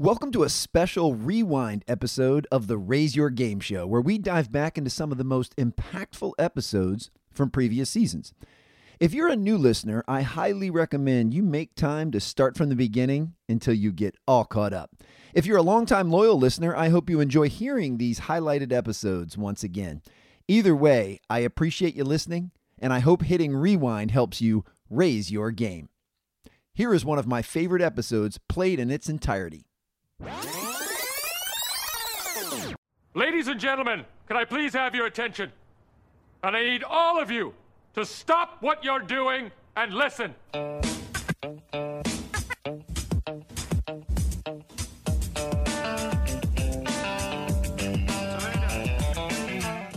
Welcome to a special rewind episode of the Raise Your Game Show, where we dive back into some of the most impactful episodes from previous seasons. If you're a new listener, I highly recommend you make time to start from the beginning until you get all caught up. If you're a longtime loyal listener, I hope you enjoy hearing these highlighted episodes once again. Either way, I appreciate you listening, and I hope hitting rewind helps you raise your game. Here is one of my favorite episodes played in its entirety. Ladies and gentlemen, can I please have your attention? And I need all of you to stop what you're doing and listen.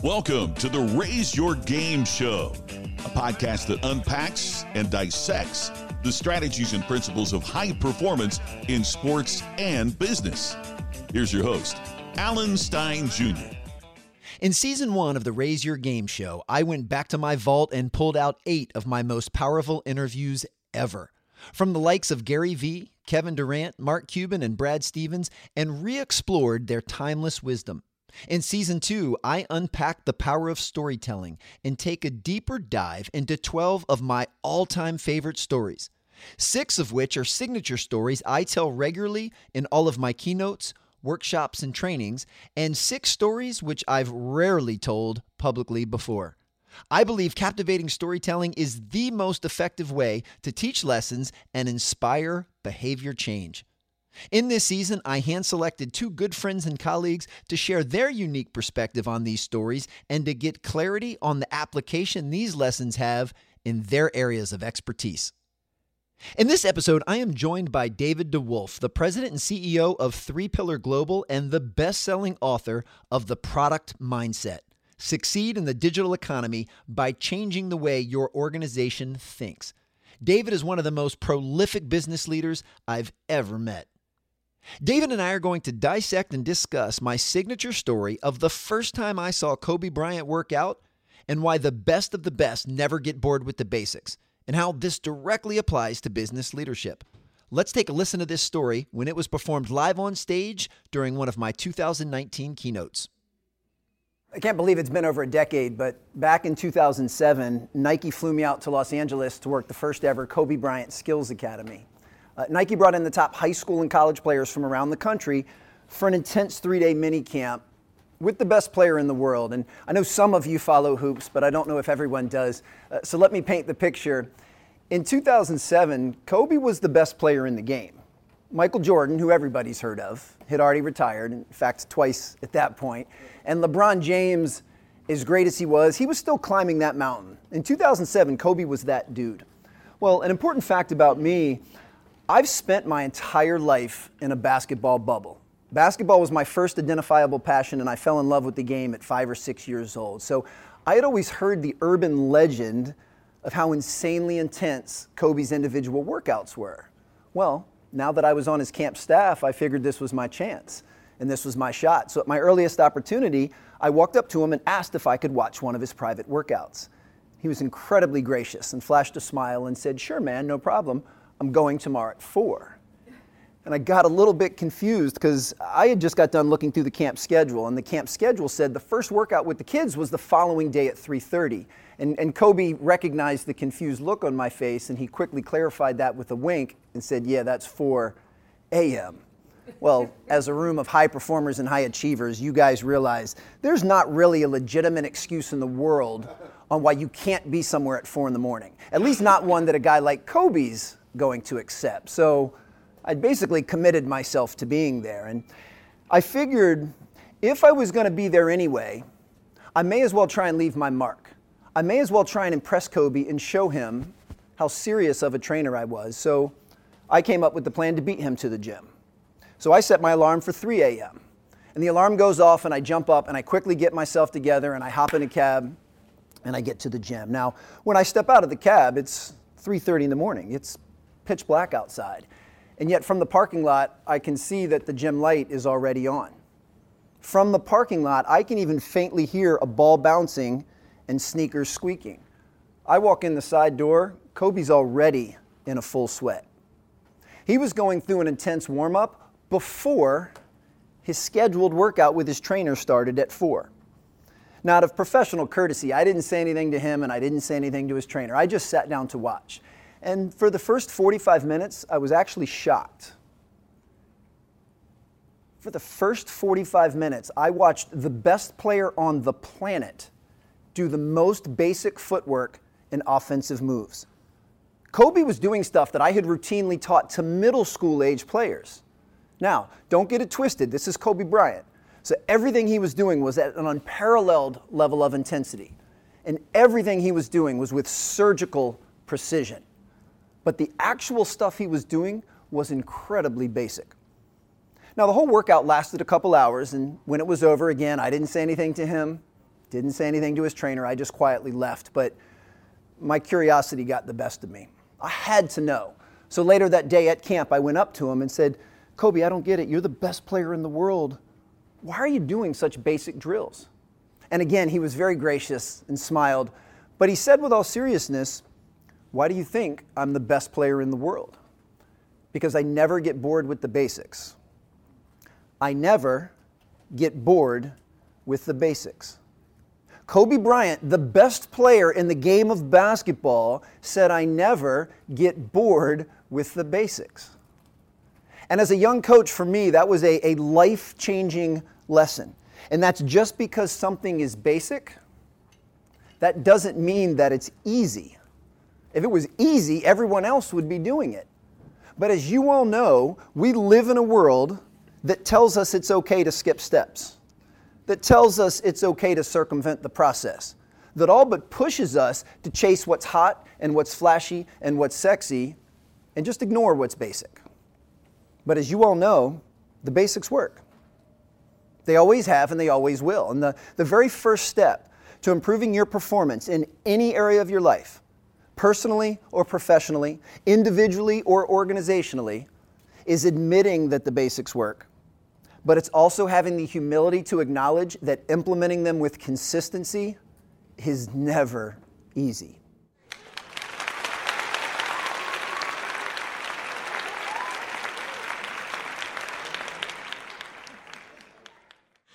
Welcome to the Raise Your Game Show, a podcast that unpacks and dissects the strategies and principles of high performance in sports and business. Here's your host, Alan Stein Jr. In season one of the Raise Your Game show, I went back to my vault and pulled out eight of my most powerful interviews ever. From the likes of Gary Vee, Kevin Durant, Mark Cuban, and Brad Stevens, and re explored their timeless wisdom. In season two, I unpack the power of storytelling and take a deeper dive into 12 of my all time favorite stories, six of which are signature stories I tell regularly in all of my keynotes, workshops, and trainings, and six stories which I've rarely told publicly before. I believe captivating storytelling is the most effective way to teach lessons and inspire behavior change. In this season, I hand selected two good friends and colleagues to share their unique perspective on these stories and to get clarity on the application these lessons have in their areas of expertise. In this episode, I am joined by David DeWolf, the president and CEO of Three Pillar Global and the best selling author of The Product Mindset Succeed in the Digital Economy by Changing the Way Your Organization Thinks. David is one of the most prolific business leaders I've ever met. David and I are going to dissect and discuss my signature story of the first time I saw Kobe Bryant work out and why the best of the best never get bored with the basics, and how this directly applies to business leadership. Let's take a listen to this story when it was performed live on stage during one of my 2019 keynotes. I can't believe it's been over a decade, but back in 2007, Nike flew me out to Los Angeles to work the first ever Kobe Bryant Skills Academy. Uh, Nike brought in the top high school and college players from around the country for an intense three day mini camp with the best player in the world. And I know some of you follow hoops, but I don't know if everyone does. Uh, so let me paint the picture. In 2007, Kobe was the best player in the game. Michael Jordan, who everybody's heard of, had already retired, in fact, twice at that point. And LeBron James, as great as he was, he was still climbing that mountain. In 2007, Kobe was that dude. Well, an important fact about me I've spent my entire life in a basketball bubble. Basketball was my first identifiable passion, and I fell in love with the game at five or six years old. So I had always heard the urban legend of how insanely intense Kobe's individual workouts were. Well, now that I was on his camp staff, I figured this was my chance and this was my shot. So at my earliest opportunity, I walked up to him and asked if I could watch one of his private workouts. He was incredibly gracious and flashed a smile and said, Sure, man, no problem. I'm going tomorrow at 4. And I got a little bit confused because I had just got done looking through the camp schedule, and the camp schedule said the first workout with the kids was the following day at 3:30. And, and Kobe recognized the confused look on my face, and he quickly clarified that with a wink and said, "Yeah, that's 4 a.m." Well, as a room of high performers and high achievers, you guys realize there's not really a legitimate excuse in the world on why you can't be somewhere at 4 in the morning. At least not one that a guy like Kobe's going to accept. So I'd basically committed myself to being there. And I figured if I was going to be there anyway, I may as well try and leave my mark. I may as well try and impress Kobe and show him how serious of a trainer I was. So I came up with the plan to beat him to the gym. So I set my alarm for 3 a.m. And the alarm goes off, and I jump up and I quickly get myself together and I hop in a cab and I get to the gym. Now, when I step out of the cab, it's 3:30 in the morning. It's pitch black outside. And yet, from the parking lot, I can see that the gym light is already on. From the parking lot, I can even faintly hear a ball bouncing and sneakers squeaking. I walk in the side door, Kobe's already in a full sweat. He was going through an intense warm up before his scheduled workout with his trainer started at 4. Now, out of professional courtesy, I didn't say anything to him and I didn't say anything to his trainer. I just sat down to watch. And for the first 45 minutes, I was actually shocked. For the first 45 minutes, I watched the best player on the planet do the most basic footwork in offensive moves. Kobe was doing stuff that I had routinely taught to middle school age players. Now, don't get it twisted, this is Kobe Bryant. So everything he was doing was at an unparalleled level of intensity. And everything he was doing was with surgical precision. But the actual stuff he was doing was incredibly basic. Now, the whole workout lasted a couple hours, and when it was over, again, I didn't say anything to him, didn't say anything to his trainer, I just quietly left. But my curiosity got the best of me. I had to know. So later that day at camp, I went up to him and said, Kobe, I don't get it. You're the best player in the world. Why are you doing such basic drills? And again, he was very gracious and smiled. But he said with all seriousness, Why do you think I'm the best player in the world? Because I never get bored with the basics. I never get bored with the basics. Kobe Bryant, the best player in the game of basketball, said, I never get bored with the basics. And as a young coach, for me, that was a, a life changing lesson. And that's just because something is basic, that doesn't mean that it's easy. If it was easy, everyone else would be doing it. But as you all know, we live in a world that tells us it's okay to skip steps, that tells us it's okay to circumvent the process, that all but pushes us to chase what's hot and what's flashy and what's sexy and just ignore what's basic. But as you all know, the basics work. They always have and they always will. And the, the very first step to improving your performance in any area of your life, personally or professionally, individually or organizationally, is admitting that the basics work. But it's also having the humility to acknowledge that implementing them with consistency is never easy.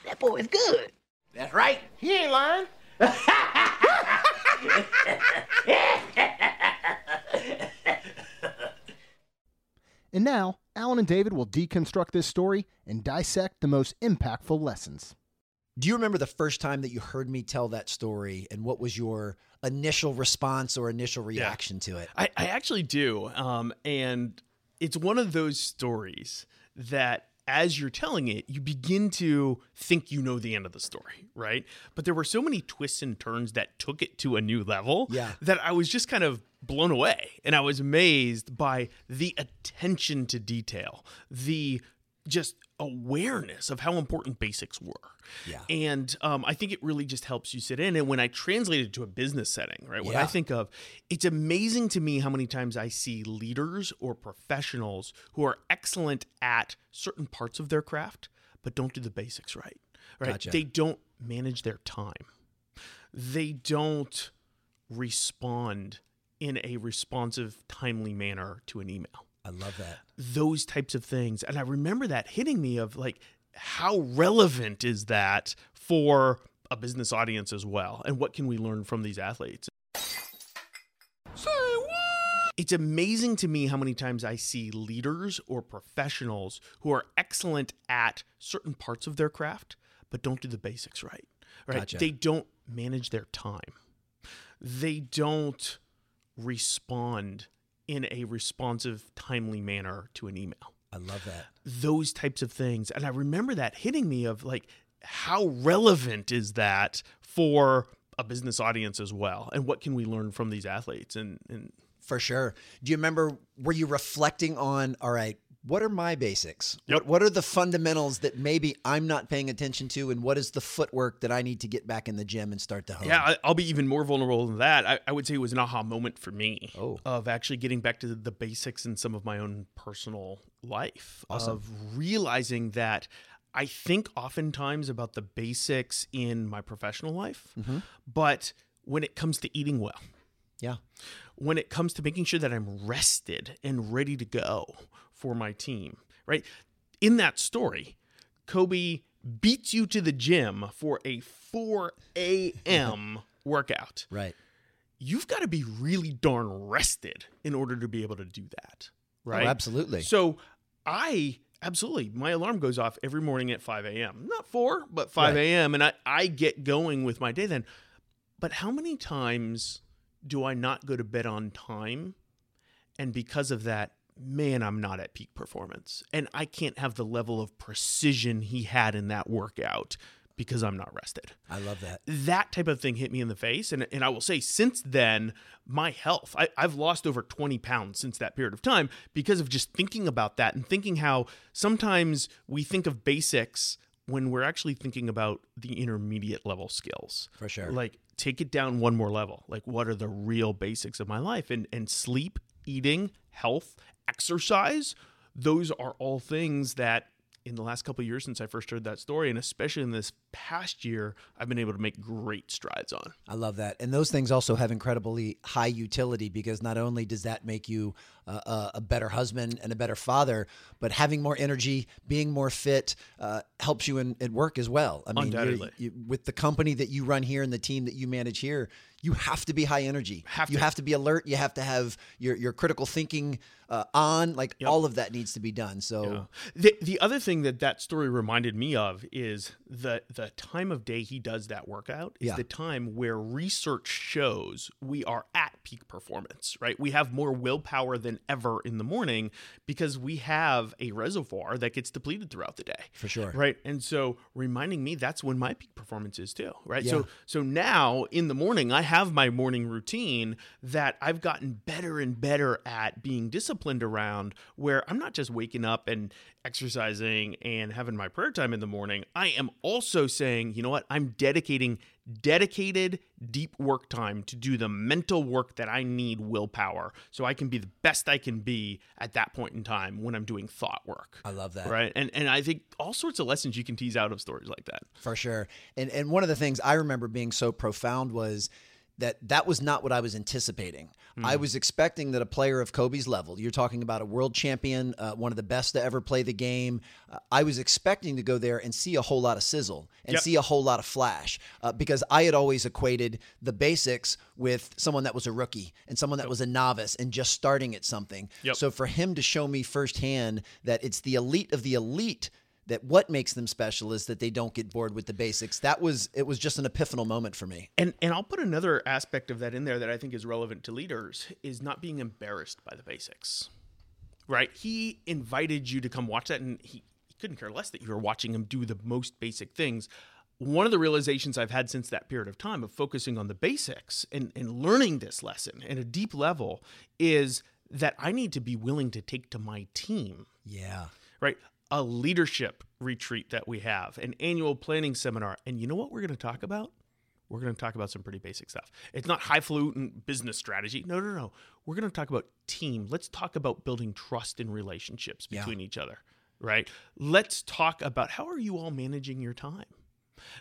That boy is good. That's right. He ain't lying. And now, Alan and David will deconstruct this story and dissect the most impactful lessons. Do you remember the first time that you heard me tell that story and what was your initial response or initial reaction to it? I, I actually do. Um, and it's one of those stories that as you're telling it, you begin to think you know the end of the story, right? But there were so many twists and turns that took it to a new level Yeah. that I was just kind of blown away. And I was amazed by the attention to detail, the just awareness of how important basics were. Yeah. And um, I think it really just helps you sit in. And when I translate it to a business setting, right, what Yeah. I think of, it's amazing to me how many times I see leaders or professionals who are excellent at certain parts of their craft, but don't do the basics right. Right. Gotcha. They don't manage their time. They don't respond in a responsive, timely manner to an email I love that. those types of things. And I remember that hitting me of like, how relevant is that for a business audience as well? And what can we learn from these athletes? It's amazing to me how many times I see leaders or professionals who are excellent at certain parts of their craft, but don't do the basics right. Right? Gotcha. They don't manage their time. They don't respond in a responsive, timely manner to an email. I love that. Those types of things. And I remember that hitting me of like, how relevant is that for a business audience as well? And what can we learn from these athletes? And, and For sure. Do you remember, were you reflecting on, all right, what are my basics? Yep. What, what are the fundamentals that maybe I'm not paying attention to? And what is the footwork that I need to get back in the gym and start to hone? Yeah, I- I'll be even more vulnerable than that. I, I would say it was an aha moment for me Oh. of actually getting back to the basics in some of my own personal life. Of realizing that I think oftentimes about the basics in my professional life, mm-hmm. but when it comes to eating well, Yeah. when it comes to making sure that I'm rested and ready to go for my team, right? in that story, Kobe beats you to the gym for a 4 a.m. workout. Right. You've got to be really darn rested in order to be able to do that. Oh, right. Oh, absolutely. So I absolutely my alarm goes off every morning at 5 a.m. Not 4, but 5 Right. a.m. and I, I get going with my day then. But how many times do I not go to bed on time? And because of that, man, I'm not at peak performance. And I can't have the level of precision he had in that workout because I'm not rested. I love that. That type of thing hit me in the face. And, and I will say, since then, my health, I, I've lost over 20 pounds since that period of time because of just thinking about that and thinking how sometimes we think of basics when we're actually thinking about the intermediate level skills. For sure. Like take it down one more level. Like what are the real basics of my life? And and sleep, eating, health, exercise, those are all things that in the last couple of years since I first heard that story, and especially in this past year, I've been able to make great strides on. I love that. And those things also have incredibly high utility because not only does that make you uh, a, a better husband and a better father, but having more energy, being more fit, uh, helps you in at work as well. I mean, you, with the company that you run here and the team that you manage here, you have to be high energy. Have you have to be alert. You have to have your your critical thinking uh, on. Like all of that needs to be done. So The the other thing that that story reminded me of is the the time of day he does that workout is Yeah. the time where research shows we are at peak performance, right? We have more willpower than ever in the morning because we have a reservoir that gets depleted throughout the day. For sure. Right? And so reminding me that's when my peak performance is too, right? Yeah. So so now in the morning I have my morning routine that I've gotten better and better at being disciplined around where I'm not just waking up and exercising and having my prayer time in the morning. I am also saying, you know what? I'm dedicating dedicated deep work time to do the mental work that I need willpower so I can be the best I can be at that point in time when I'm doing thought work. I love that. Right? And and I think all sorts of lessons you can tease out of stories like that. For sure. And and one of the things I remember being so profound was that that was not what I was anticipating. I was expecting that a player of Kobe's level, you're talking about a world champion, uh, one of the best to ever play the game. Uh, I was expecting to go there and see a whole lot of sizzle and Yep. see a whole lot of flash uh, because I had always equated the basics with someone that was a rookie and someone that was a novice and just starting at something. Yep. So for him to show me firsthand that it's the elite of the elite that what makes them special is that they don't get bored with the basics. That was it was just an epiphanal moment for me. And and I'll put another aspect of that in there that I think is relevant to leaders is not being embarrassed by the basics. Right? He invited you to come watch that and he, he couldn't care less that you were watching him do the most basic things. One of the realizations I've had since that period of time of focusing on the basics and, and learning this lesson at a deep level is that I need to be willing to take to my team Yeah. right? A leadership retreat that we have, an annual planning seminar. And you know what we're going to talk about? We're going to talk about some pretty basic stuff. It's not highfalutin business strategy. No, no, no. We're going to talk about team. Let's talk about building trust in relationships Yeah. between each other, right? Let's talk about how are you all managing your time?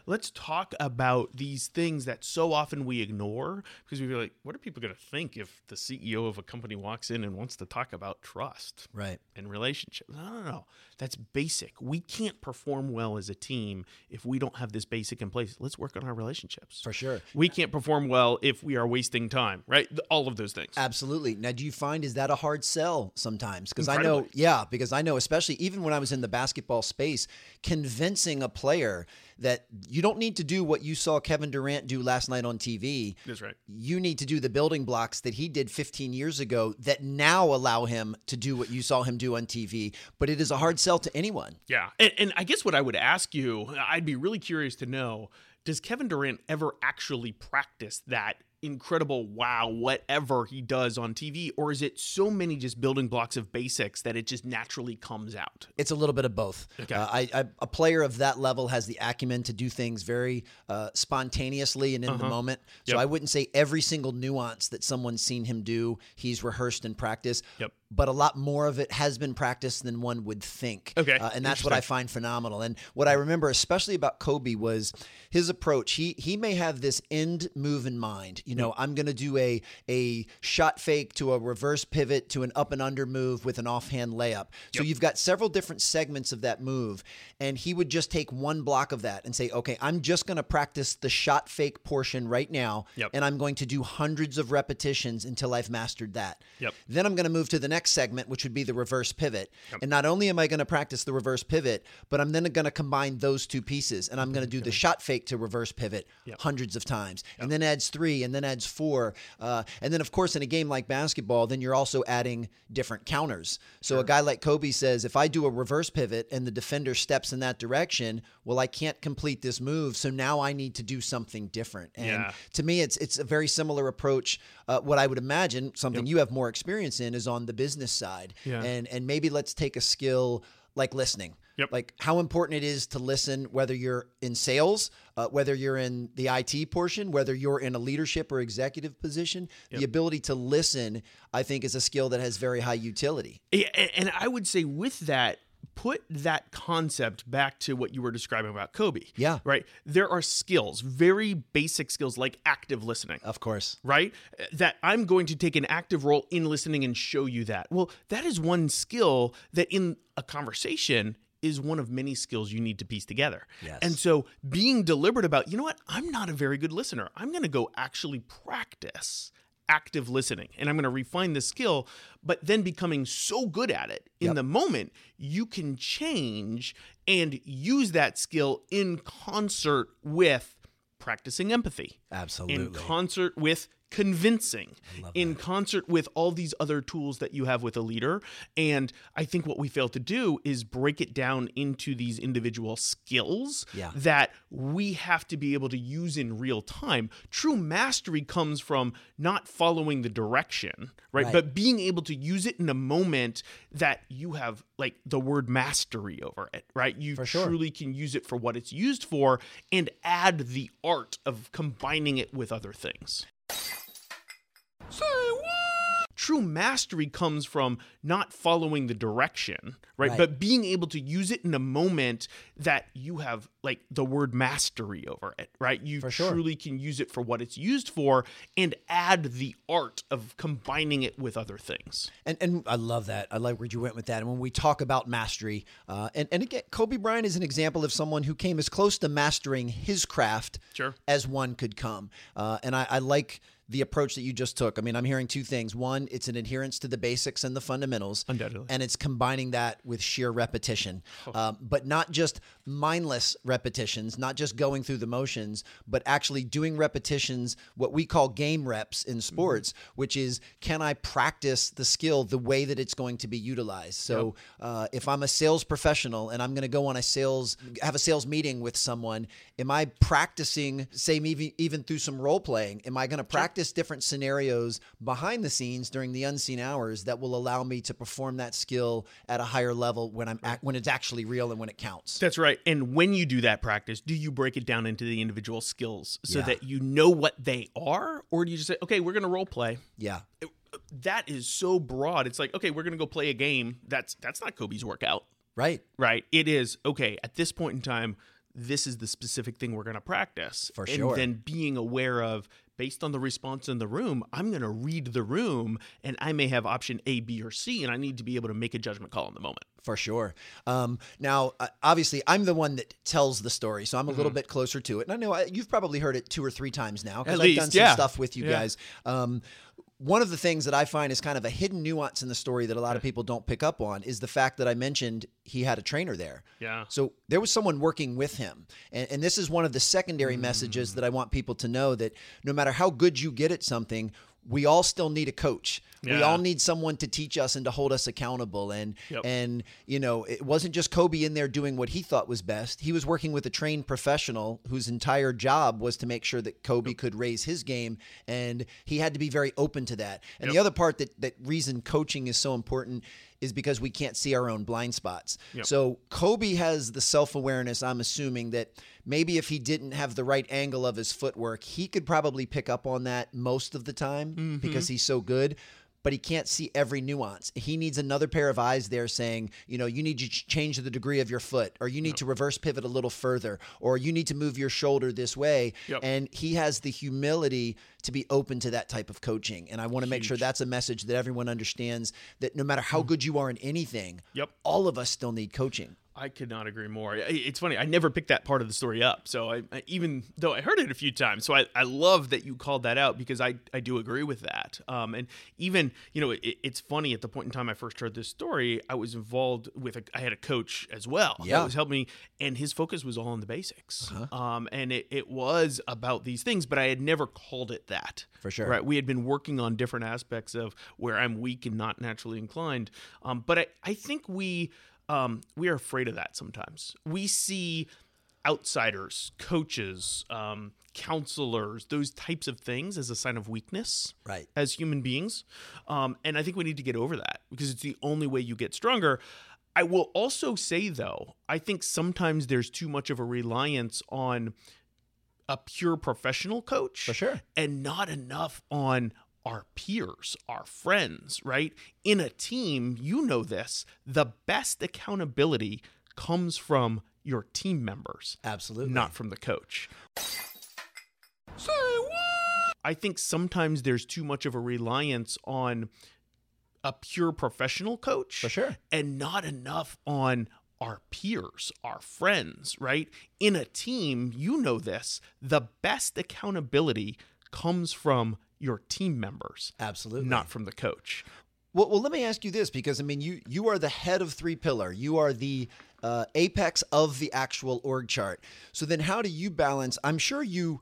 Let's talk about these things that so often we ignore because we feel like, what are people going to think if the CEO of a company walks in and wants to talk about trust? Right. and relationships. No, no, no. That's basic. We can't perform well as a team if we don't have this basic in place. Let's work on our relationships. For sure. We can't perform well if we are wasting time, right? All of those things. Absolutely. Now, do you find is that a hard sell sometimes? Because I know, yeah, because I know, especially even when I was in the basketball space, convincing a player that you don't need to do what you saw Kevin Durant do last night on TV. That's right. You need to do the building blocks that he did 15 years ago that now allow him to do what you saw him do on TV. But it is a hard sell to anyone. Yeah. And, and I guess what I would ask you, I'd be really curious to know does Kevin Durant ever actually practice that incredible wow, whatever he does on TV? Or is it so many just building blocks of basics that it just naturally comes out? It's a little bit of both. Okay. Uh, I, I, a player of that level has the acumen to do things very uh, spontaneously and in the moment. So Uh-huh. Yep. I wouldn't say every single nuance that someone's seen him do, he's rehearsed in practice. Yep. But a lot more of it has been practiced than one would think. Okay, Uh, and that's what I find phenomenal. And what I remember especially about Kobe was his approach. He he may have this end move in mind. You know, I'm going to do a a shot fake to a reverse pivot to an up and under move with an offhand layup. So you've got several different segments of that move, and he would just take one block of that and say, "Okay, I'm just going to practice the shot fake portion right now, Yep. and I'm going to do hundreds of repetitions until I've mastered that." Yep. Then I'm going to move to the next segment, which would be the reverse pivot. And not only am I going to practice the reverse pivot, but I'm then going to combine those two pieces and I'm going to do the shot fake to reverse pivot hundreds of times. And then adds three, and then adds four. Uh, and then, of course, in a game like basketball, then you're also adding different counters. So a guy like Kobe says, if I do a reverse pivot and the defender steps in that direction, well, I can't complete this move. So now I need to do something different. And Yeah. to me, it's it's a very similar approach. Uh, what I would imagine, something you have more experience in, is on the business side. Yeah. And and maybe let's take a skill like listening. Yep. Like how important it is to listen, whether you're in sales, uh, whether you're in the IT portion, whether you're in a leadership or executive position. The ability to listen, I think, is a skill that has very high utility. Yeah, and I would say with that, put that concept back to what you were describing about Kobe. Yeah. Right. There are skills, very basic skills like active listening. Of course. Right? That I'm going to take an active role in listening and show you that. Well, that is one skill that in a conversation is one of many skills you need to piece together. Yes. And so being deliberate about, you know what, I'm not a very good listener. I'm going to go actually practice active listening and I'm going to refine the skill, but then becoming so good at it in the moment, you can change and use that skill in concert with practicing empathy. Absolutely. In concert with convincing, in concert with all these other tools that you have with a leader. And I think what we fail to do is break it down into these individual skills Yeah. that we have to be able to use in real time. True mastery comes from not following the direction, right? Right. But being able to use it in a moment that you have like the word mastery over it, right? You sure. truly can use it for what it's used for and add the art of combining it with other things. True mastery comes from not following the direction, right? Right. But being able to use it in a moment that you have like the word mastery over it, right? You sure. truly can use it for what it's used for and add the art of combining it with other things. And, and I love that. I like where you went with that. And when we talk about mastery, uh, and, and again, Kobe Bryant is an example of someone who came as close to mastering his craft Sure. as one could come. Uh, and I, I like the approach that you just took. I mean, I'm hearing two things. One, it's an adherence to the basics and the fundamentals. Undoubtedly. And it's combining that with sheer repetition, um, but not just mindless repetitions, not just going through the motions, but actually doing repetitions, what we call game reps in sports, which is can I practice the skill the way that it's going to be utilized? So uh, if I'm a sales professional and I'm going to go on a sales, have a sales meeting with someone, am I practicing, say, maybe even through some role playing? Am I going to practice different scenarios behind the scenes during the unseen hours that will allow me to perform that skill at a higher level when I'm when it's actually real and when it counts? That's right. And when you do that practice, do you break it down into the individual skills so Yeah. that you know what they are? Or do you just say, okay, we're going to role play? Yeah. That is so broad. It's like, okay, we're going to go play a game. That's that's not Kobe's workout. Right. Right. It is okay. At this point in time, this is the specific thing we're going to practice. For and sure. then being aware of, based on the response in the room, I'm going to read the room and I may have option A, B, or C, and I need to be able to make a judgment call in the moment. For sure. Um, now, uh, obviously, I'm the one that tells the story, so I'm a little bit closer to it. And I know uh, you've probably heard it two or three times now because I've done least, some yeah. stuff with you Yeah. guys. Um, one of the things that I find is kind of a hidden nuance in the story that a lot of people don't pick up on is the fact that I mentioned he had a trainer there. Yeah. So there was someone working with him. And, and this is one of the secondary messages that I want people to know that no matter how good you get at something, we all still need a coach. We all need someone to teach us and to hold us accountable. And Yep. and you know, it wasn't just Kobe in there doing what he thought was best. He was working with a trained professional whose entire job was to make sure that Kobe could raise his game, and he had to be very open to that. And the other part that that reason coaching is so important is because we can't see our own blind spots. So Kobe has the self awareness. I'm assuming that maybe if he didn't have the right angle of his footwork, he could probably pick up on that most of the time Mm-hmm. because he's so good. But he can't see every nuance. He needs another pair of eyes there saying, you know, you need to change the degree of your foot, or you need to reverse pivot a little further, or you need to move your shoulder this way. Yep. And he has the humility to be open to that type of coaching. And I want to make sure that's a message that everyone understands that no matter how hmm. good you are in anything, Yep. all of us still need coaching. I could not agree more. It's funny. I never picked that part of the story up. So I, I even though I heard it a few times, so I, I love that you called that out because I, I do agree with that. Um, and even you know it, it's funny at the point in time I first heard this story, I was involved with a I had a coach as well. Yeah. that was helping me, and his focus was all on the basics. Huh. Um, and it, it was about these things, but I had never called it that For sure. Right. We had been working on different aspects of where I'm weak and not naturally inclined. Um, but I, I think we um, we are afraid of that sometimes. We see outsiders, coaches, um, counselors, those types of things as a sign of weakness Right. as human beings. Um, and I think we need to get over that because it's the only way you get stronger. I will also say, though, I think sometimes there's too much of a reliance on a pure professional coach For sure. and not enough on our peers, our friends, right? In a team, you know this, the best accountability comes from your team members, Absolutely. not from the coach. I think sometimes there's too much of a reliance on a pure professional coach For sure. and not enough on our peers, our friends, right? In a team, you know this, the best accountability comes from your team members, Absolutely. not from the coach. Well, well, let me ask you this because I mean, you you are the head of three pillar. You are the uh, apex of the actual org chart. So then, how do you balance? I'm sure you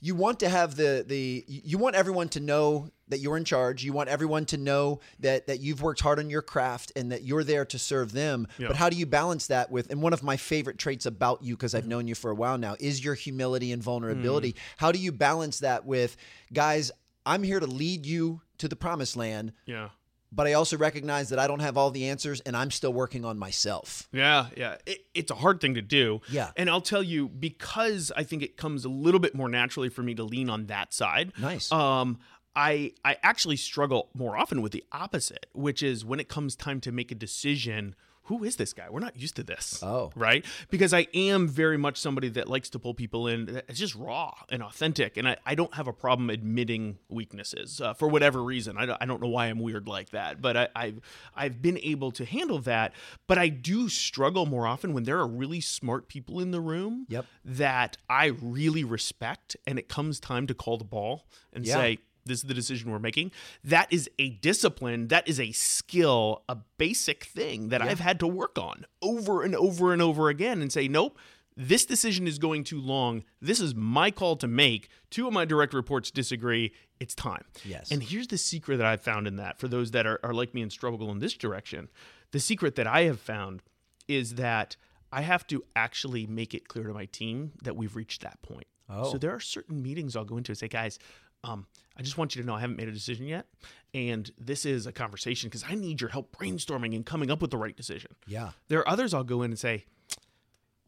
you want to have the the you want everyone to know that you're in charge. You want everyone to know that that you've worked hard on your craft and that you're there to serve them. Yeah. But how do you balance that with? And one of my favorite traits about you, because I've known you for a while now, is your humility and vulnerability. Mm. How do you balance that with, guys? I'm here to lead you to the promised land Yeah. But I also recognize that I don't have all the answers and I'm still working on myself. Yeah, yeah. It, it's a hard thing to do. Yeah. And I'll tell you, because I think it comes a little bit more naturally for me to lean on that side. Nice. Um, I I actually struggle more often with the opposite, which is when it comes time to make a decision. Who is this guy? We're not used to this. Oh. Right? Because I am very much somebody that likes to pull people in. It's just raw and authentic. And I, I don't have a problem admitting weaknesses uh, for whatever reason. I don't, I don't know why I'm weird like that, but I, I've, I've been able to handle that. But I do struggle more often when there are really smart people in the room Yep. that I really respect and it comes time to call the ball and Yeah. say, this is the decision we're making. That is a discipline. That is a skill, a basic thing that I've had to work on over and over and over again and say, nope, this decision is going too long. This is my call to make. Two of my direct reports disagree. It's time. Yes. And here's the secret that I've found in that for those that are, are like me and struggle in this direction. The secret that I have found is that I have to actually make it clear to my team that we've reached that point. Oh. So there are certain meetings I'll go into and say, guys, um, I just want you to know I haven't made a decision yet. And this is a conversation because I need your help brainstorming and coming up with the right decision. Yeah. There are others I'll go in and say,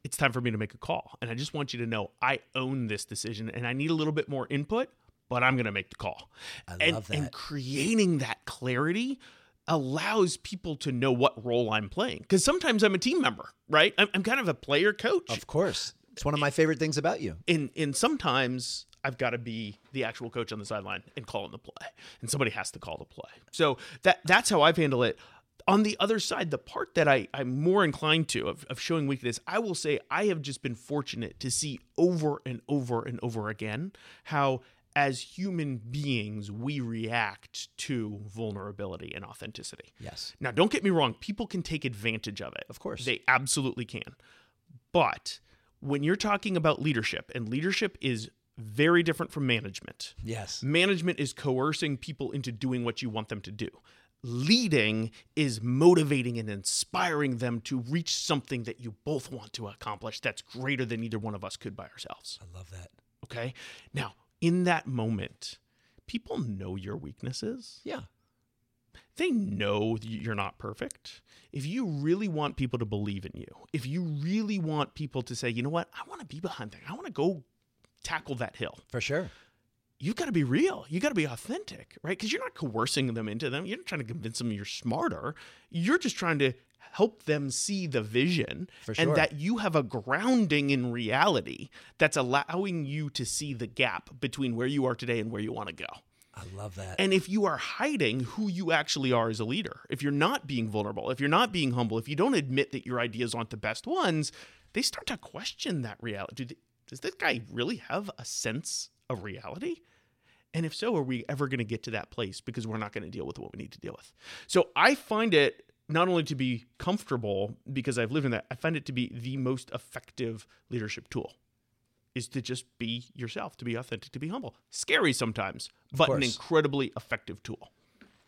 it's time for me to make a call. And I just want you to know I own this decision and I need a little bit more input, but I'm going to make the call. I and, love and that. creating that clarity allows people to know what role I'm playing. Because sometimes I'm a team member, right? I'm, I'm kind of a player coach. Of course. It's one of my favorite things about you. and and sometimes I've got to be the actual coach on the sideline and calling the play, and somebody has to call the play. So that that's how I've handled it. On the other side, the part that I, I'm more inclined to of, of showing weakness, I will say I have just been fortunate to see over and over and over again how, as human beings, we react to vulnerability and authenticity. Yes. Now, don't get me wrong, people can take advantage of it. Of course. They absolutely can. But when you're talking about leadership, and leadership is very different from management. Yes. Management is coercing people into doing what you want them to do. Leading is motivating and inspiring them to reach something that you both want to accomplish that's greater than either one of us could by ourselves. I love that. Okay? Now, in that moment, people know your weaknesses Yeah. they know you're not perfect. If you really want people to believe in you, if you really want people to say, you know what, I want to be behind that, I want to go tackle that hill, For sure. you've got to be real. You got to be authentic, right? Because you're not coercing them into them. You're not trying to convince them you're smarter. You're just trying to help them see the vision For and that you have a grounding in reality that's allowing you to see the gap between where you are today and where you want to go. I love that. And if you are hiding who you actually are as a leader, if you're not being vulnerable, if you're not being humble, if you don't admit that your ideas aren't the best ones, they start to question that reality. Does this guy really have a sense of reality? And if so, are we ever going to get to that place because we're not going to deal with what we need to deal with? So I find it not only to be comfortable because I've lived in that, I find it to be the most effective leadership tool is to just be yourself, to be authentic, to be humble. Scary sometimes, but an incredibly effective tool.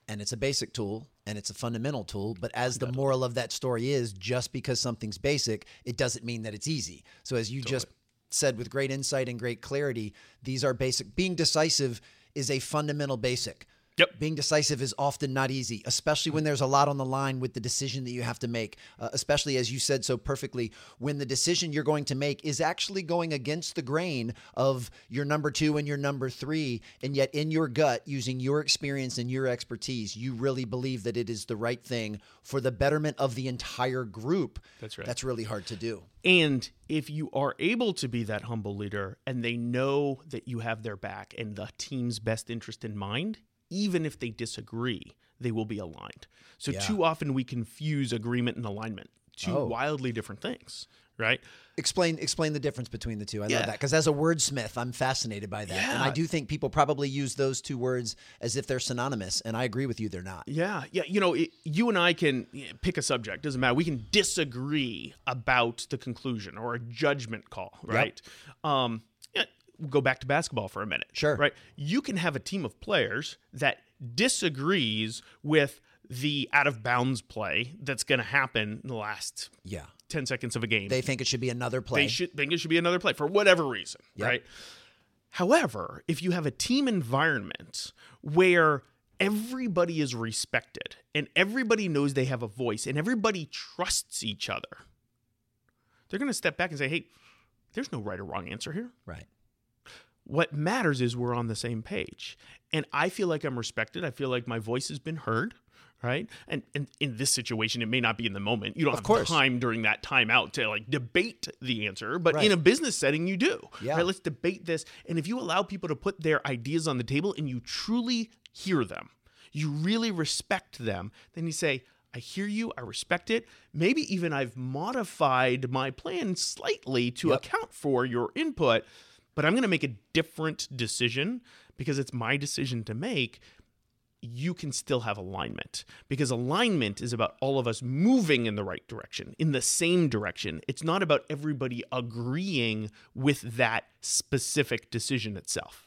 and it's a basic tool and it's a fundamental tool but as the moral of that story is just because something's basic it doesn't mean that it's easy so as you just said with great insight and great clarity these are basic. Being decisive is a fundamental basic Yep. being decisive is often not easy, especially when there's a lot on the line with the decision that you have to make. Uh, especially as you said so perfectly, when the decision you're going to make is actually going against the grain of your number two and your number three, and yet in your gut, using your experience and your expertise, you really believe that it is the right thing for the betterment of the entire group. That's right. That's really hard to do. And if you are able to be that humble leader and they know that you have their back and the team's best interest in mind, even if they disagree, they will be aligned. So Yeah. too often we confuse agreement and alignment, two Oh. wildly different things, right? Explain explain the difference between the two. I Yeah. love that because as a wordsmith, I'm fascinated by that, and I do think people probably use those two words as if they're synonymous, and I agree with you, they're not. Yeah, yeah. You know, it, you and I can pick a subject. Doesn't matter. We can disagree about the conclusion or a judgment call, right? Um, yeah, we'll go back to basketball for a minute. Sure. Right. You can have a team of players that disagrees with the out of bounds play that's going to happen in the last Yeah. ten seconds of a game. They think it should be another play. They should think it should be another play for whatever reason, Yep. right? However, if you have a team environment where everybody is respected and everybody knows they have a voice and everybody trusts each other, they're going to step back and say, "Hey, there's no right or wrong answer here. right. What matters is we're on the same page." And I feel like I'm respected. I feel like my voice has been heard. Right. And, and in this situation, it may not be in the moment. You don't Of have course. time during that timeout to like debate the answer, but Right. in a business setting, you do. Yeah. Right? Let's debate this. And if you allow people to put their ideas on the table and you truly hear them, you really respect them, then you say, I hear you, I respect it. Maybe even I've modified my plan slightly to Yep. account for your input, but I'm going to make a different decision because it's my decision to make you can still have alignment because alignment is about all of us moving in the right direction, in the same direction. It's not about everybody agreeing with that specific decision itself.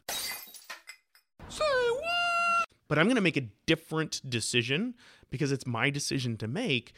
But I'm going to make a different decision because it's my decision to make.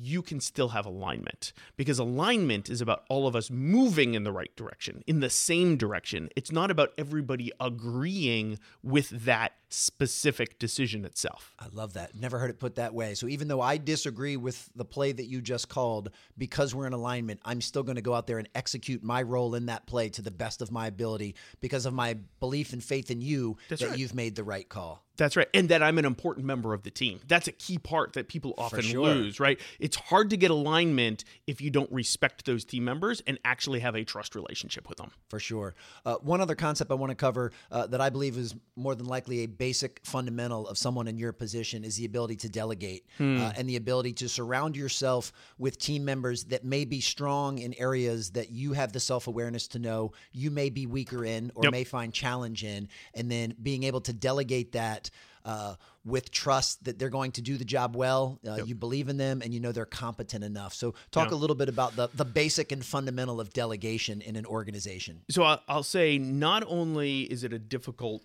You can still have alignment because alignment is about all of us moving in the right direction, in the same direction. It's not about everybody agreeing with that specific decision itself. I love that. Never heard it put that way. So even though I disagree with the play that you just called, because we're in alignment, I'm still going to go out there and execute my role in that play to the best of my ability because of my belief and faith in you That's that right. you've made the right call. That's right. And that I'm an important member of the team. That's a key part that people often sure. lose, right? It's hard to get alignment if you don't respect those team members and actually have a trust relationship with them. For sure. Uh, one other concept I want to cover uh, that I believe is more than likely a basic fundamental of someone in your position is the ability to delegate uh, and the ability to surround yourself with team members that may be strong in areas that you have the self awareness to know you may be weaker in or Yep. may find challenge in, and then being able to delegate that. Uh, with trust that they're going to do the job well, uh, you believe in them, and you know they're competent enough. So, talk Yeah. a little bit about the the basic and fundamental of delegation in an organization. So I'll say not only is it a difficult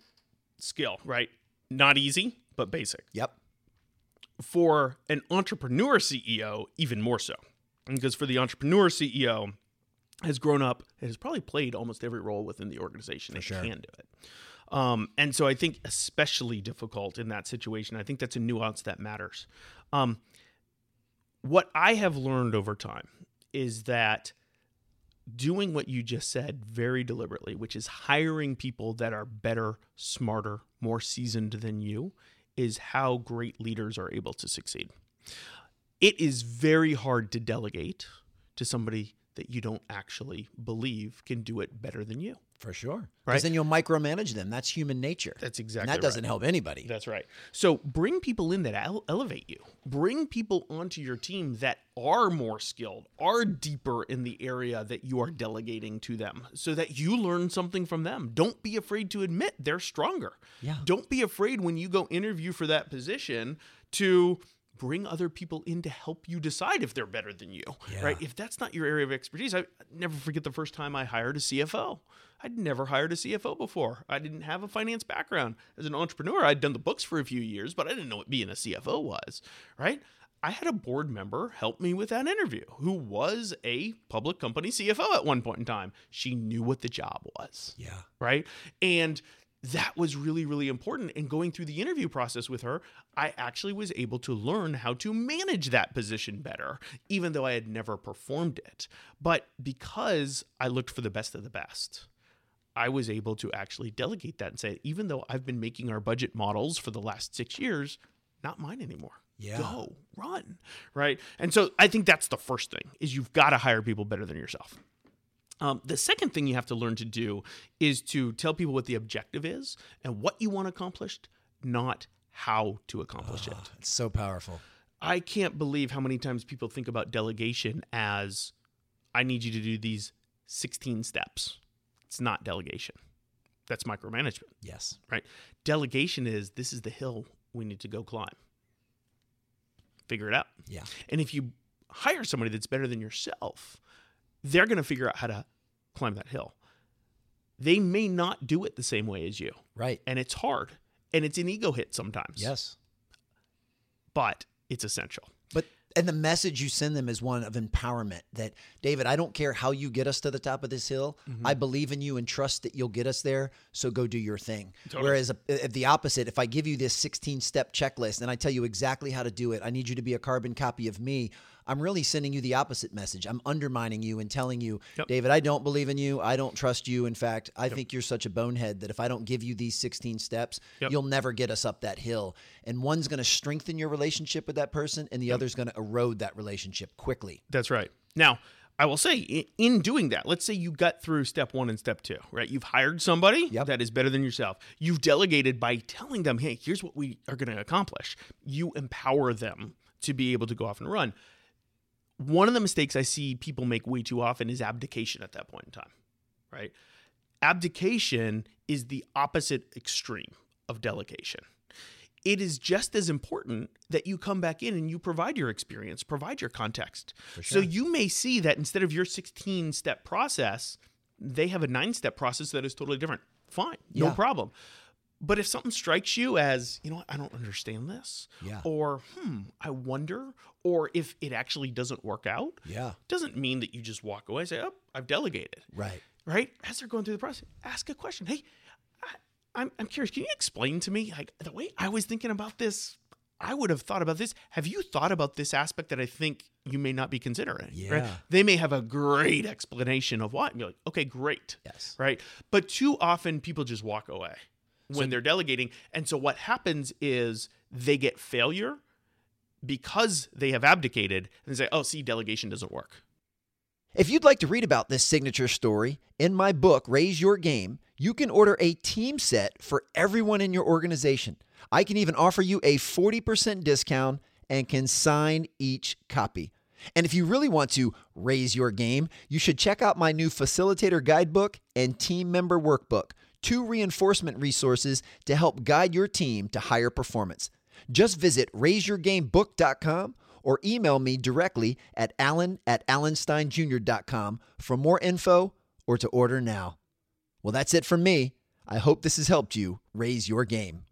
skill, right? Not easy, but basic. Yep. For an entrepreneur CEO, even more so. Because for the entrepreneur CEO, has grown up and has probably played almost every role within the organization and sure. can do it. Um, and so I think especially difficult in that situation. I think that's a nuance that matters. Um, what I have learned over time is that doing what you just said very deliberately, which is hiring people that are better, smarter, more seasoned than you, is how great leaders are able to succeed. It is very hard to delegate to somebody that you don't actually believe can do it better than you. For sure. Right. Because then you'll micromanage them. That's human nature. That's exactly And that doesn't right. help anybody. That's right. So bring people in that ele- elevate you. Bring people onto your team that are more skilled, are deeper in the area that you are delegating to them so that you learn something from them. Don't be afraid to admit they're stronger. Yeah. Don't be afraid when you go interview for that position to bring other people in to help you decide if they're better than you. Right? If that's not your area of expertise, I never forget the first time I hired a CFO. I'd never hired a CFO before. I didn't have a finance background. As an entrepreneur, I'd done the books for a few years, but I didn't know what being a CFO was, right? I had a board member help me with that interview who was a public company CFO at one point in time. She knew what the job was Yeah. right? And that was really, really important. And going through the interview process with her, I actually was able to learn how to manage that position better, even though I had never performed it. But because I looked for the best of the best, I was able to actually delegate that and say, even though I've been making our budget models for the last six years, not mine anymore. Yeah. Go, run. Right. And so I think that's the first thing is you've got to hire people better than yourself. Um, the second thing you have to learn to do is to tell people what the objective is and what you want accomplished, not how to accomplish it. It's so powerful. I can't believe how many times people think about delegation as I need you to do these 16 steps. It's not delegation. That's micromanagement, Yes. right? Delegation is this is the hill we need to go climb. Figure it out. Yeah. And if you hire somebody that's better than yourself, they're going to figure out how to climb that hill. They may not do it the same way as you. Right. And it's hard. And it's an ego hit sometimes. Yes. But it's essential. But and the message you send them is one of empowerment that David, I don't care how you get us to the top of this hill. Mm-hmm. I believe in you and trust that you'll get us there. So go do your thing. Whereas uh, if the opposite, if I give you this 16 step checklist and I tell you exactly how to do it, I need you to be a carbon copy of me. I'm really sending you the opposite message. I'm undermining you and telling you, Yep. David, I don't believe in you. I don't trust you. In fact, I think you're such a bonehead that if I don't give you these 16 steps, Yep. you'll never get us up that hill. And one's going to strengthen your relationship with that person, and the other's going to erode that relationship quickly. That's right. Now, I will say in doing that, let's say you got through step one and step two, right? You've hired somebody Yep. that is better than yourself. You've delegated by telling them, hey, here's what we are going to accomplish. You empower them to be able to go off and run. One of the mistakes I see people make way too often is abdication at that point in time, right? Abdication is the opposite extreme of delegation it is just as important that you come back in and you provide your experience, provide your context. So you may see that instead of your 16 step process, they have a nine step process that is totally different. Fine, no problem. But if something strikes you as, you know, what, I don't understand this, Yeah. or hmm, I wonder, or if it actually doesn't work out, Yeah. doesn't mean that you just walk away and say, oh, I've delegated Right. right? As they're going through the process, ask a question. Hey, I, I'm, I'm curious. Can you explain to me, like, the way I was thinking about this? I would have thought about this. Have you thought about this aspect that I think you may not be considering? right? Yeah. They may have a great explanation of why. And you're like, okay, great. Yes. Right. But too often people just walk away when they're delegating. And so what happens is they get failure because they have abdicated and they say, oh, see, delegation doesn't work. If you'd like to read about this signature story in my book, Raise Your Game, you can order a team set for everyone in your organization. I can even offer you a 40% discount and can sign each copy. And if you really want to raise your game, you should check out my new facilitator guidebook and team member workbook, two reinforcement resources to help guide your team to higher performance. Just visit raiseyourgamebook.com or email me directly at alan at alansteinjr.com for more info or to order now. Well, that's it from me. I hope this has helped you raise your game.